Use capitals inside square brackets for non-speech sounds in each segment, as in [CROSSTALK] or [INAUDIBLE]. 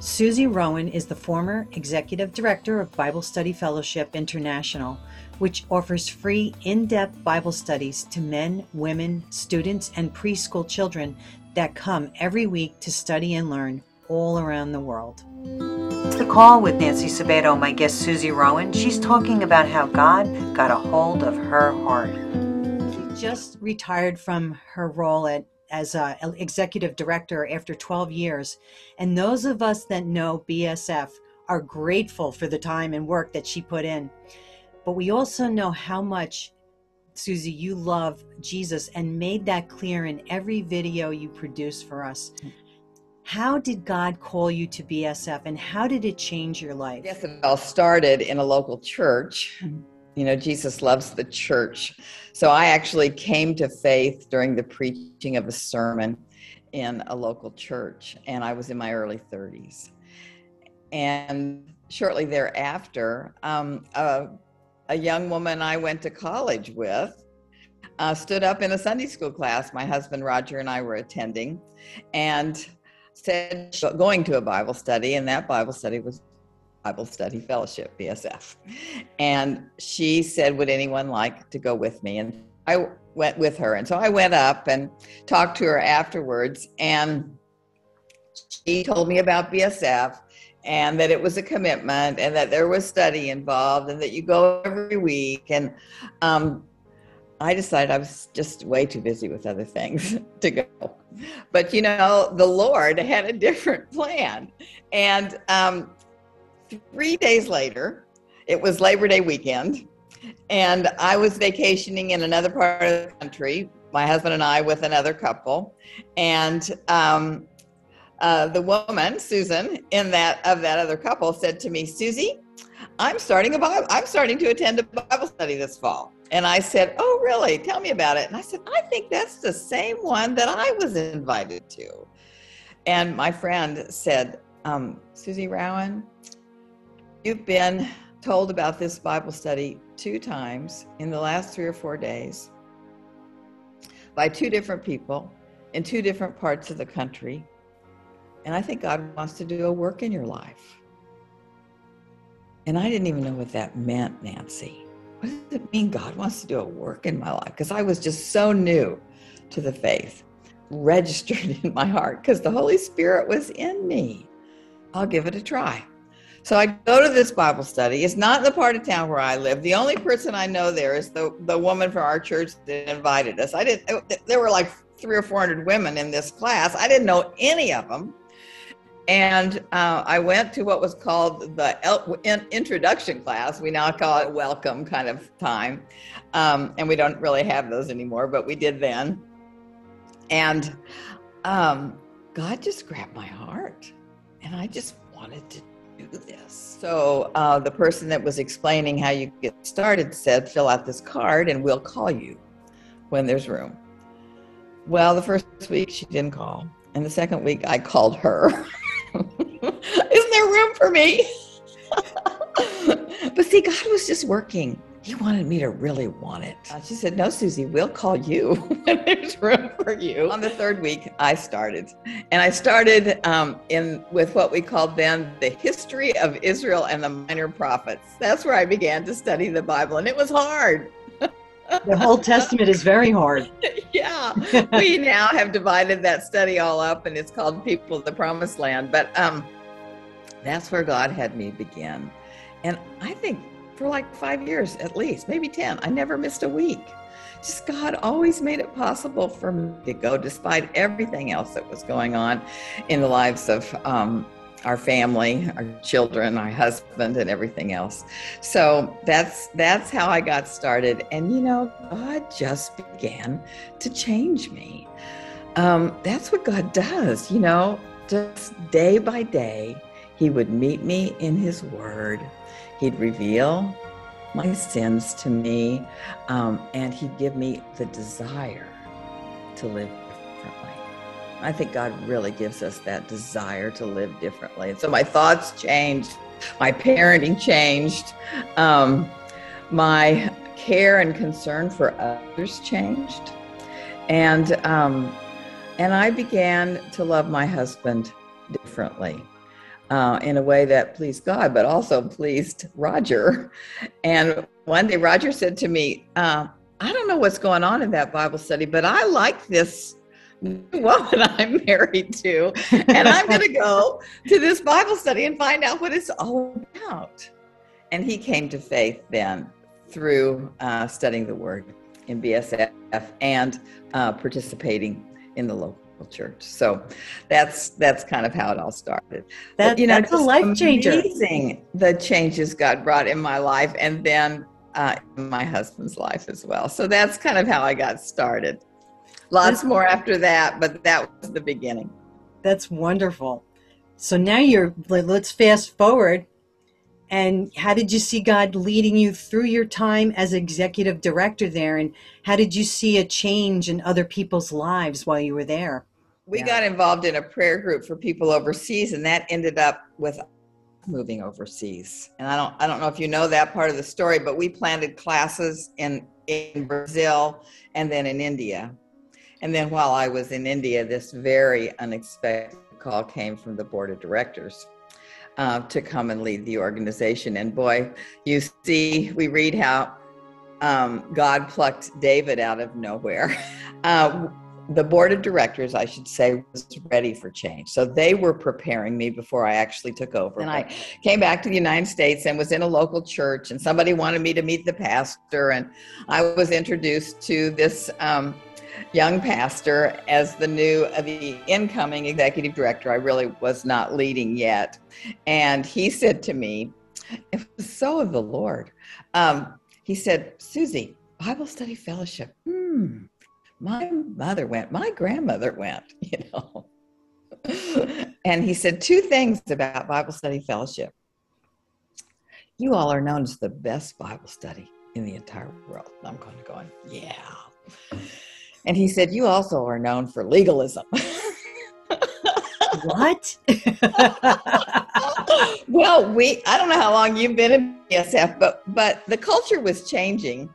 Susie Rowan is the former executive director of Bible Study Fellowship International, which offers free, in depth Bible studies to men, women, students, and preschool children that come every week to study and learn all around the world. The call with Nancy Sabato, my guest Susie Rowan, she's talking about how God got a hold of her heart. She just retired from her role at as a executive director after 12 years. And those of us that know BSF are grateful for the time and work that she put in. But we also know how much, Susie, you love Jesus and made that clear in every video you produce for us. How did God call you to BSF and how did it change your life? Yes, it all started in a local church. Mm-hmm you know, Jesus loves the church. So I actually came to faith during the preaching of a sermon in a local church, and I was in my early 30s. And shortly thereafter, um, a, a, young woman I went to college with uh, stood up in a Sunday school class my husband Roger and I were attending and said, going to a Bible study, and that Bible study was Bible Study Fellowship, BSF. And she said, Would anyone like to go with me? And I went with her. And so I went up and talked to her afterwards. And she told me about BSF and that it was a commitment and that there was study involved and that you go every week. And um, I decided I was just way too busy with other things [LAUGHS] to go. But you know, the Lord had a different plan. And um, three days later, it was Labor Day weekend, and I was vacationing in another part of the country, my husband and I with another couple. And um, uh, the woman, Susan, in that of that other couple said to me, Susie, I'm starting a Bible, I'm starting to attend a Bible study this fall. And I said, Oh, really? Tell me about it. And I said, I think that's the same one that I was invited to. And my friend said, um, Susie Rowan, You've been told about this Bible study two times in the last three or four days by two different people in two different parts of the country. And I think God wants to do a work in your life. And I didn't even know what that meant, Nancy. What does it mean God wants to do a work in my life? Because I was just so new to the faith, registered [LAUGHS] in my heart, because the Holy Spirit was in me. I'll give it a try. So I go to this Bible study. It's not in the part of town where I live. The only person I know there is the, the woman from our church that invited us. I didn't, there were like three or 400 women in this class. I didn't know any of them. And uh, I went to what was called the introduction class. We now call it welcome kind of time. Um, and we don't really have those anymore, but we did then. And um, God just grabbed my heart. And I just wanted to do this. So uh, the person that was explaining how you get started said, fill out this card and we'll call you when there's room. Well, the first week she didn't call. And the second week I called her. [LAUGHS] Isn't there room for me? [LAUGHS] but see, God was just working he wanted me to really want it. Uh, she said, No, Susie, we'll call you [LAUGHS] when there's room for you. On the third week, I started. And I started um, in with what we called then the history of Israel and the minor prophets. That's where I began to study the Bible, and it was hard. the Old Testament is very hard. [LAUGHS] yeah. we [LAUGHS] now have divided that study all up, and it's called People of the Promised Land. But um, that's where God had me begin. And I think for like five years at least, maybe 10. I never missed a week. Just God always made it possible for me to go despite everything else that was going on in the lives of um, our family, our children, our husband, and everything else. So that's that's how I got started. And you know, God just began to change me. Um, that's what God does, you know, just day by day, He would meet me in His Word He'd reveal my sins to me, um, and He'd give me the desire to live differently. I think God really gives us that desire to live differently. And so my thoughts changed, my parenting changed, um, my care and concern for others changed, and um, and I began to love my husband differently. Uh, in a way that pleased God, but also pleased Roger. And one day, Roger said to me, uh, I don't know what's going on in that Bible study, but I like this [LAUGHS] woman I'm married to, and I'm going [LAUGHS] to go to this Bible study and find out what it's all about. And he came to faith then through uh, studying the Word in BSF and uh, participating in the local church. So that's that's kind of how it all started. That, but, you know, that's a life changer. Amazing the changes God brought in my life, and then uh, in my husband's life as well. So that's kind of how I got started. Lots that's, more after that, but that was the beginning. That's wonderful. So now you're. Let's fast forward and how did you see God leading you through your time as executive director there? And how did you see a change in other people's lives while you were there? We yeah. got involved in a prayer group for people overseas, and that ended up with moving overseas. And I don't I don't know if you know that part of the story, but we planted classes in in Brazil and then in India. And then while I was in India, this very unexpected call came from the board of directors uh, to come and lead the organization. And boy, you see, we read how um, God plucked David out of nowhere. [LAUGHS] Uh, the board of directors, I should say, was ready for change. So they were preparing me before I actually took over. And I came back to the United States and was in a local church, and somebody wanted me to meet the pastor. And I was introduced to this um, young pastor as the new uh, the incoming executive director. I really was not leading yet, and he said to me, "It was so of the Lord." Um, he said, "Susie, Bible study fellowship. Hmm, my mother went. My grandmother went. [LAUGHS] You know." and he said two things about Bible study fellowship. You all are known as the best Bible study in the entire world. I'm going to go, on, yeah. And he said, You also are known for legalism. [LAUGHS] what? [LAUGHS] well, we I don't know how long you've been in BSF, but but the culture was changing.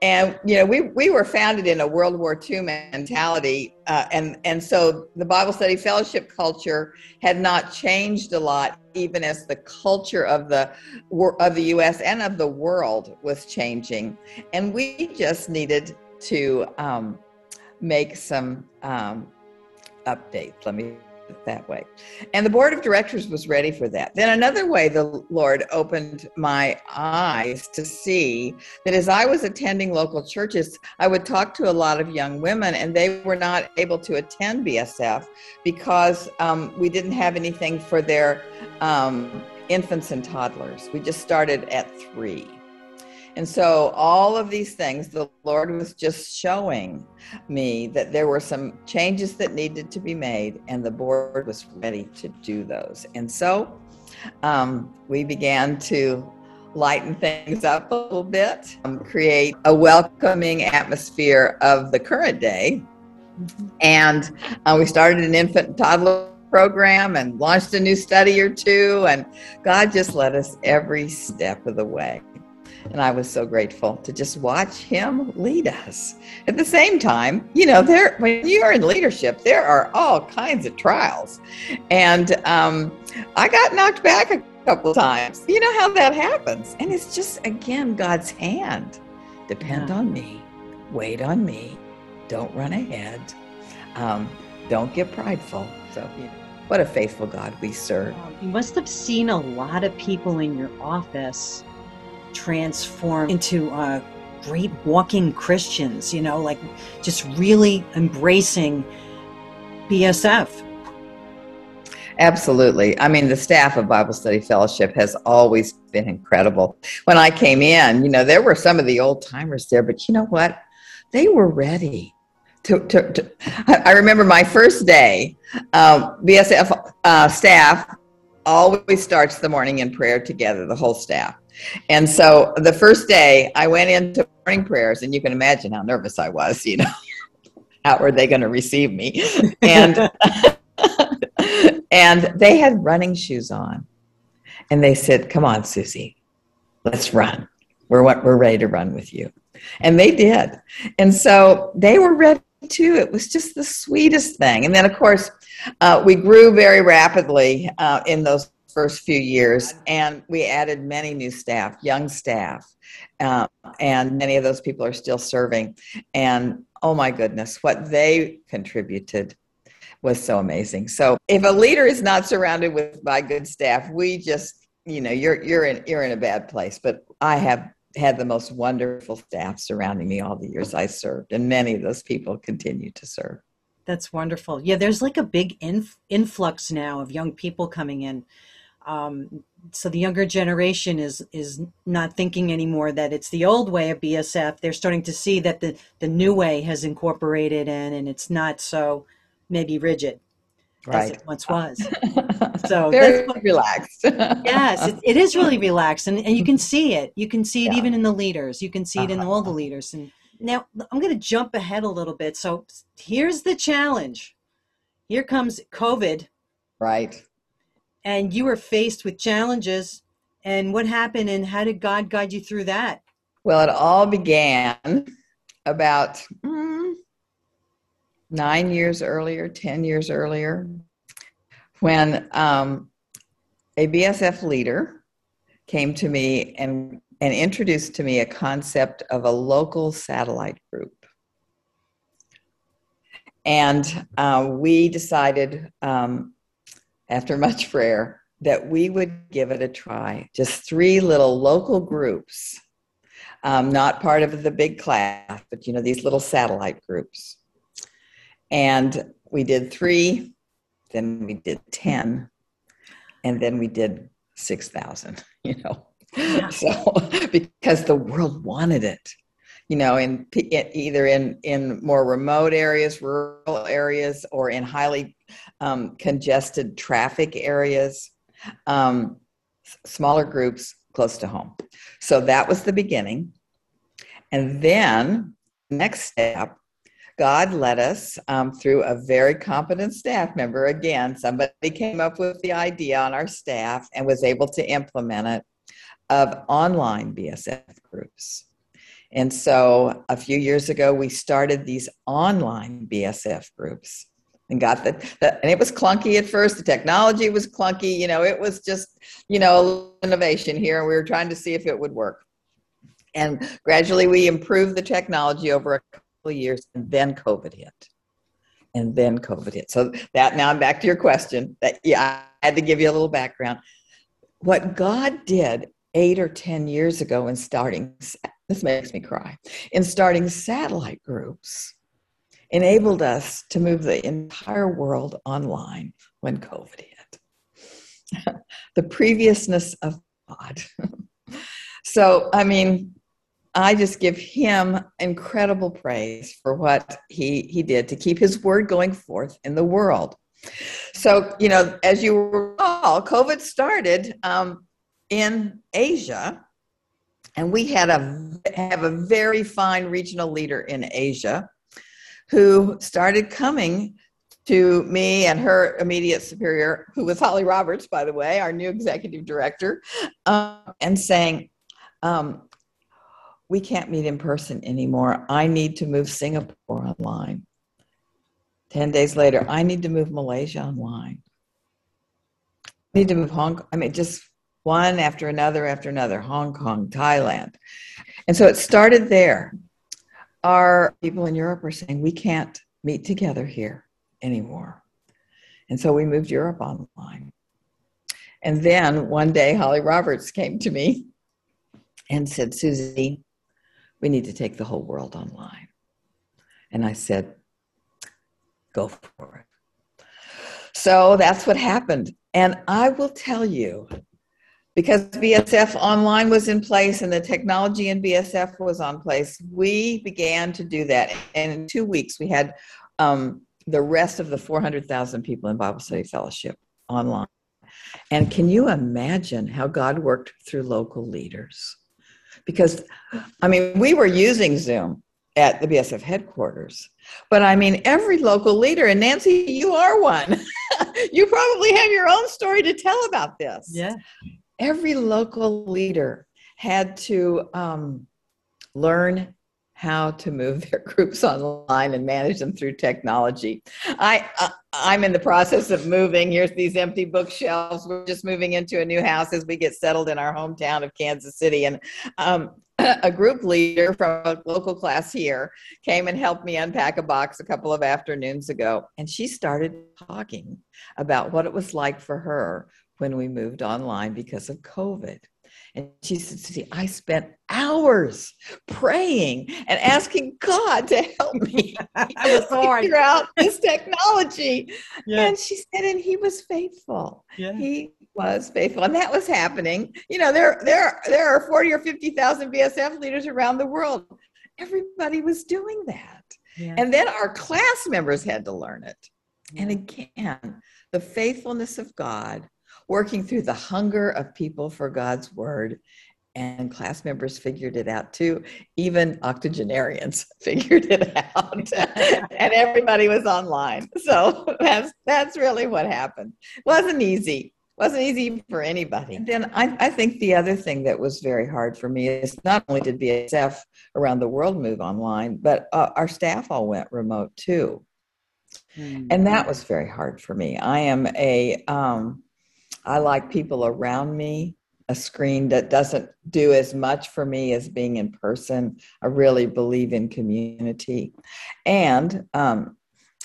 And you know, we we were founded in a World War II mentality, uh, and and so the Bible study fellowship culture had not changed a lot, even as the culture of the of the U.S. and of the world was changing, and we just needed to um, make some um, updates. Let me that way. And the board of directors was ready for that. Then another way the Lord opened my eyes to see that as I was attending local churches, I would talk to a lot of young women and they were not able to attend BSF because um, we didn't have anything for their um, infants and toddlers. We just started at three. And so, all of these things, the Lord was just showing me that there were some changes that needed to be made, and the board was ready to do those. And so, um, we began to lighten things up a little bit, um, create a welcoming atmosphere of the current day. And uh, we started an infant and toddler program and launched a new study or two. And God just led us every step of the way. And I was so grateful to just watch him lead us. At the same time, you know, there when you're in leadership, there are all kinds of trials. And um, I got knocked back a couple times. You know how that happens. And it's just, again, God's hand. Depend yeah. on me, wait on me, don't run ahead, um, don't get prideful. So, you know, what a faithful God we serve. You must have seen a lot of people in your office transform into uh, great walking Christians, you know, like just really embracing BSF. Absolutely. I mean, the staff of Bible Study Fellowship has always been incredible. When I came in, you know, there were some of the old timers there, but you know what? They were ready. To, to, to I remember my first day, um, BSF uh, staff always starts the morning in prayer together, the whole staff. And so the first day I went into morning prayers, and you can imagine how nervous I was, you know, [LAUGHS] how were they going to receive me? [LAUGHS] And [LAUGHS] and they had running shoes on. And they said, Come on, Susie, let's run. We're what we're ready to run with you. And they did. And so they were ready too. It was just the sweetest thing. And then, of course, uh, we grew very rapidly uh, in those first few years, and we added many new staff, young staff, uh, and many of those people are still serving. And oh my goodness, what they contributed was so amazing. So if a leader is not surrounded with by good staff, we just, you know, you're you're in you're in a bad place. But I have had the most wonderful staff surrounding me all the years I served, and many of those people continue to serve. That's wonderful. Yeah, there's like a big inf- influx now of young people coming in. Um, so the younger generation is is not thinking anymore that it's the old way of BSF. They're starting to see that the the new way has incorporated in, and it's not so maybe rigid right. as it once was. [LAUGHS] So very relaxed. yes, it, it is really relaxed, and, and you can see it. You can see it yeah. even in the leaders. You can see it in all the uh-huh. leaders. And now I'm going to jump ahead a little bit. So here's the challenge. Here comes COVID. Right. And you were faced with challenges. And what happened, and how did God guide you through that? Well, it all began about. Mm, nine years earlier, 10 years earlier, when um, a BSF leader came to me and, and introduced to me a concept of a local satellite group. And uh, we decided, um, after much prayer, that we would give it a try. Just three little local groups, um, not part of the big class, but you know, these little satellite groups. And we did three, then we did 10, and then we did 6,000, [LAUGHS] you know. [LAUGHS] So, because the world wanted it, you know, in either in, in more remote areas, rural areas, or in highly um, congested traffic areas, um, smaller groups close to home. So that was the beginning. And then, next step God led us um, through a very competent staff member. Again, somebody came up with the idea on our staff and was able to implement it of online BSF groups. And so a few years ago, we started these online BSF groups and got the, the, and it was clunky at first the technology was clunky you know it was just you know innovation here and we were trying to see if it would work and gradually we improved the technology over a couple years, and then COVID hit. And then COVID hit. So that now I'm back to your question. That yeah, I had to give you a little background. What God did eight or ten years ago in starting this makes me cry in starting satellite groups enabled us to move the entire world online when COVID hit. [LAUGHS] the previousness of God. [LAUGHS] so, I mean, I just give him incredible praise for what he, he did to keep his word going forth in the world. So, you know, as you recall, COVID started um, in Asia, and we had a have a very fine regional leader in Asia who started coming to me and her immediate superior, who was Holly Roberts, by the way, our new executive director, um, and saying, um, we can't meet in person anymore. I need to move Singapore online. 10 days later, I need to move Malaysia online. I need to move Hong Kong. I mean, just one after another after another Hong Kong, Thailand. And so it started there. Our people in Europe are saying, we can't meet together here anymore. And so we moved Europe online. And then one day, Holly Roberts came to me and said, Susie, we need to take the whole world online. And I said, go for it. So that's what happened. And I will tell you, because BSF Online was in place and the technology in BSF was on place, we began to do that. And in two weeks, we had um, the rest of the 400,000 people in Bible Study Fellowship online. And can you imagine how God worked through local leaders? because I mean, we were using Zoom at the BSF headquarters, but I mean, every local leader, and Nancy, you are one. [LAUGHS] you probably have your own story to tell about this. Yeah. Every local leader had to um, learn how to move their [LAUGHS] groups online and manage them through technology. I uh, I'm in the process of moving. Here's these empty bookshelves. We're just moving into a new house as we get settled in our hometown of Kansas City, and um, [LAUGHS] a group leader from a local class here came and helped me unpack a box a couple of afternoons ago, and she started talking about what it was like for her when we moved online because of COVID. And she said, See, I spent hours praying and asking God to help me [LAUGHS] [LAUGHS] figure out this technology. Yeah. And she said, and he was faithful. Yeah. He was faithful. And that was happening. You know, there there there are 40 or 50,000 BSF leaders around the world. Everybody was doing that. Yeah. And then our class members had to learn it. And again, the faithfulness of God working through the hunger of people for God's word. And class members figured it out too. Even octogenarians [LAUGHS] figured it out, [LAUGHS] and everybody was online. So [LAUGHS] that's that's really what happened. It wasn't easy. Wasn't easy for anybody. And then I, I think the other thing that was very hard for me is not only did BSF around the world move online, but uh, our staff all went remote too. Mm-hmm. And that was very hard for me. I am a um, I like people around me. A screen that doesn't do as much for me as being in person. I really believe in community. And um,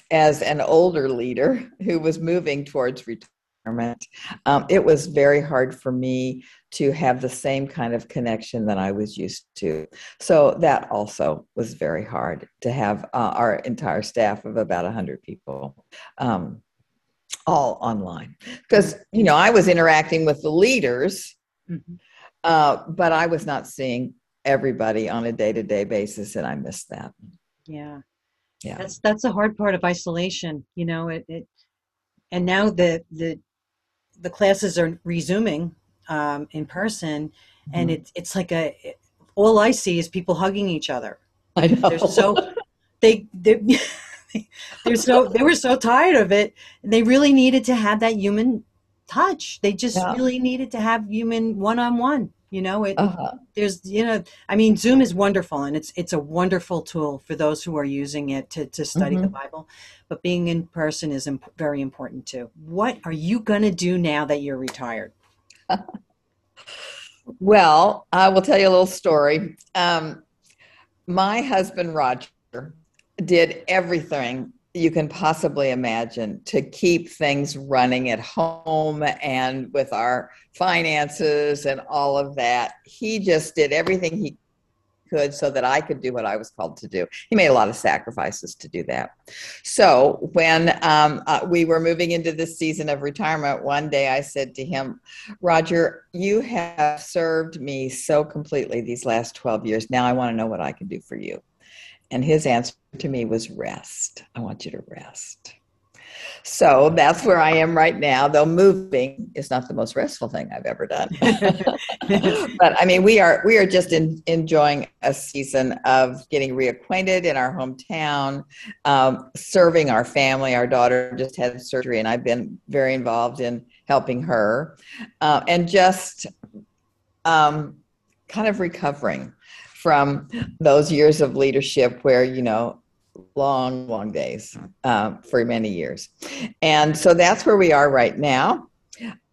as an older leader [LAUGHS] who was moving towards retirement, um, it was very hard for me to have the same kind of connection that I was used to. So that also was very hard to have uh, our entire staff of about 100 people. Um, all online because you know i was interacting with the leaders mm-hmm. uh, but i was not seeing everybody on a day-to-day basis and i missed that yeah yeah that's that's a hard part of isolation you know it, it and now the the the classes are resuming um, in person mm-hmm. and it's it's like a all i see is people hugging each other. I know. They're so they they [LAUGHS] they're so they were so tired of it. And they really needed to have that human touch. They just yeah. really needed to have human one-on-one you know it uh-huh. there's you know i mean zoom is wonderful and it's it's a wonderful tool for those who are using it to, to study mm-hmm. the bible but being in person is imp- very important too what are you going to do now that you're retired [LAUGHS] well i will tell you a little story um, my husband roger did everything you can possibly imagine to keep things running at home and with our finances and all of that. He just did everything he could so that I could do what I was called to do. He made a lot of sacrifices to do that. So when um, uh, we were moving into this season of retirement, one day I said to him, Roger, you have served me so completely these last 12 years. Now I want to know what I can do for you. And his answer to me was rest. I want you to rest. So that's where I am right now, though moving is not the most restful thing I've ever done. [LAUGHS] [LAUGHS] but I mean, we are we are just in, enjoying a season of getting reacquainted in our hometown, um, serving our family. Our daughter just had surgery, and I've been very involved in helping her, uh, and just um, kind of recovering from those years of leadership where, you know, long, long days uh, for many years. And so that's where we are right now.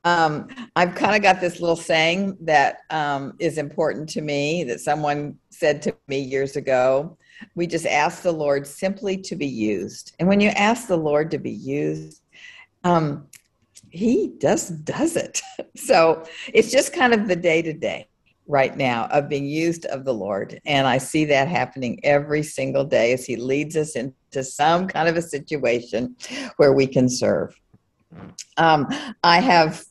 Um, I've kind of got this little saying that um, is important to me that someone said to me years ago. We just ask the Lord simply to be used. And when you ask the Lord to be used, um, he just does it. [LAUGHS] so it's just kind of the day to day right now of being used of the Lord. And I see that happening every single day as He leads us into some kind of a situation where we can serve. Um, I have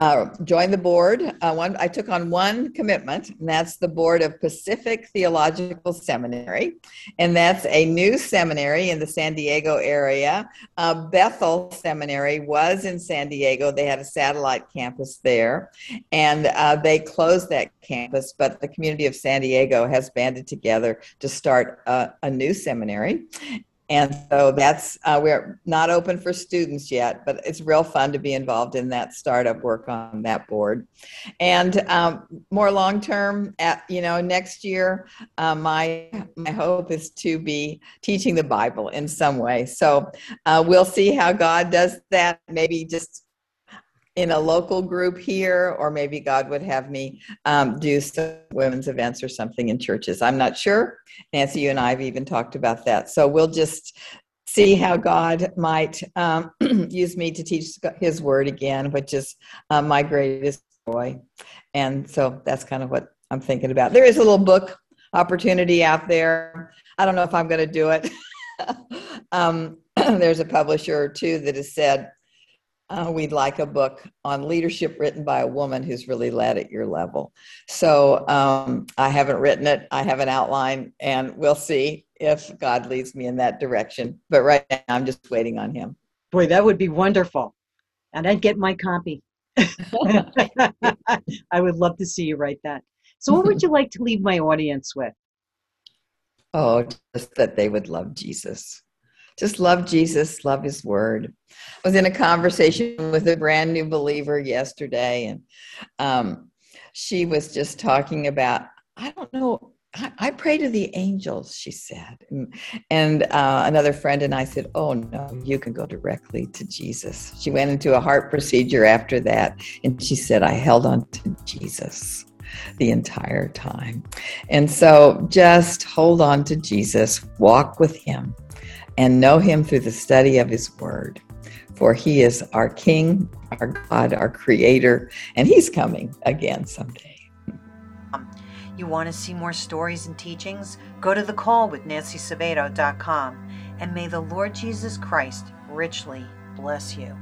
uh, joined the board. Uh, one, I took on one commitment, and that's the board of Pacific Theological Seminary, and that's a new seminary in the San Diego area. Uh, Bethel Seminary was in San Diego; they had a satellite campus there, and uh, they closed that campus. But the community of San Diego has banded together to start a, a new seminary, and so that's uh, we're not open for students yet but it's real fun to be involved in that startup work on that board. And um, more long term you know next year uh, my my hope is to be teaching the bible in some way. So uh, we'll see how god does that. Maybe just in a local group here, or maybe God would have me um, do some women's events or something in churches. I'm not sure. Nancy, you and I have even talked about that. So we'll just see how God might um, [CLEARS THROAT] use me to teach His word again, which is uh, my greatest joy. And so that's kind of what I'm thinking about. There is a little book opportunity out there. I don't know if I'm going to do it. [LAUGHS] um, [CLEARS THROAT] there's a publisher or two that has said, uh, we'd like a book on leadership written by a woman who's really led at your level. So um, I haven't written it, I have an outline, and we'll see if God leads me in that direction. But right now, I'm just waiting on Him. Boy, that would be wonderful. And I'd get my copy. [LAUGHS] I would love to see you write that. So, what would you like to leave my audience with? [LAUGHS] Oh, just that they would love Jesus just love Jesus, love his word. I was in a conversation with a brand new believer yesterday, and um, she was just talking about, I don't know, I, I pray to the angels, she said. And, and uh, another friend and I said, Oh, no, you can go directly to Jesus. She went into a heart procedure after that, and she said, I held on to Jesus the entire time. And so just hold on to Jesus, walk with him, and know him through the study of his word. For he is our King, our God, our Creator, and he's coming again someday. Um, you want to see more stories and teachings? Go to the call with nancysabato.com and may the Lord Jesus Christ richly bless you.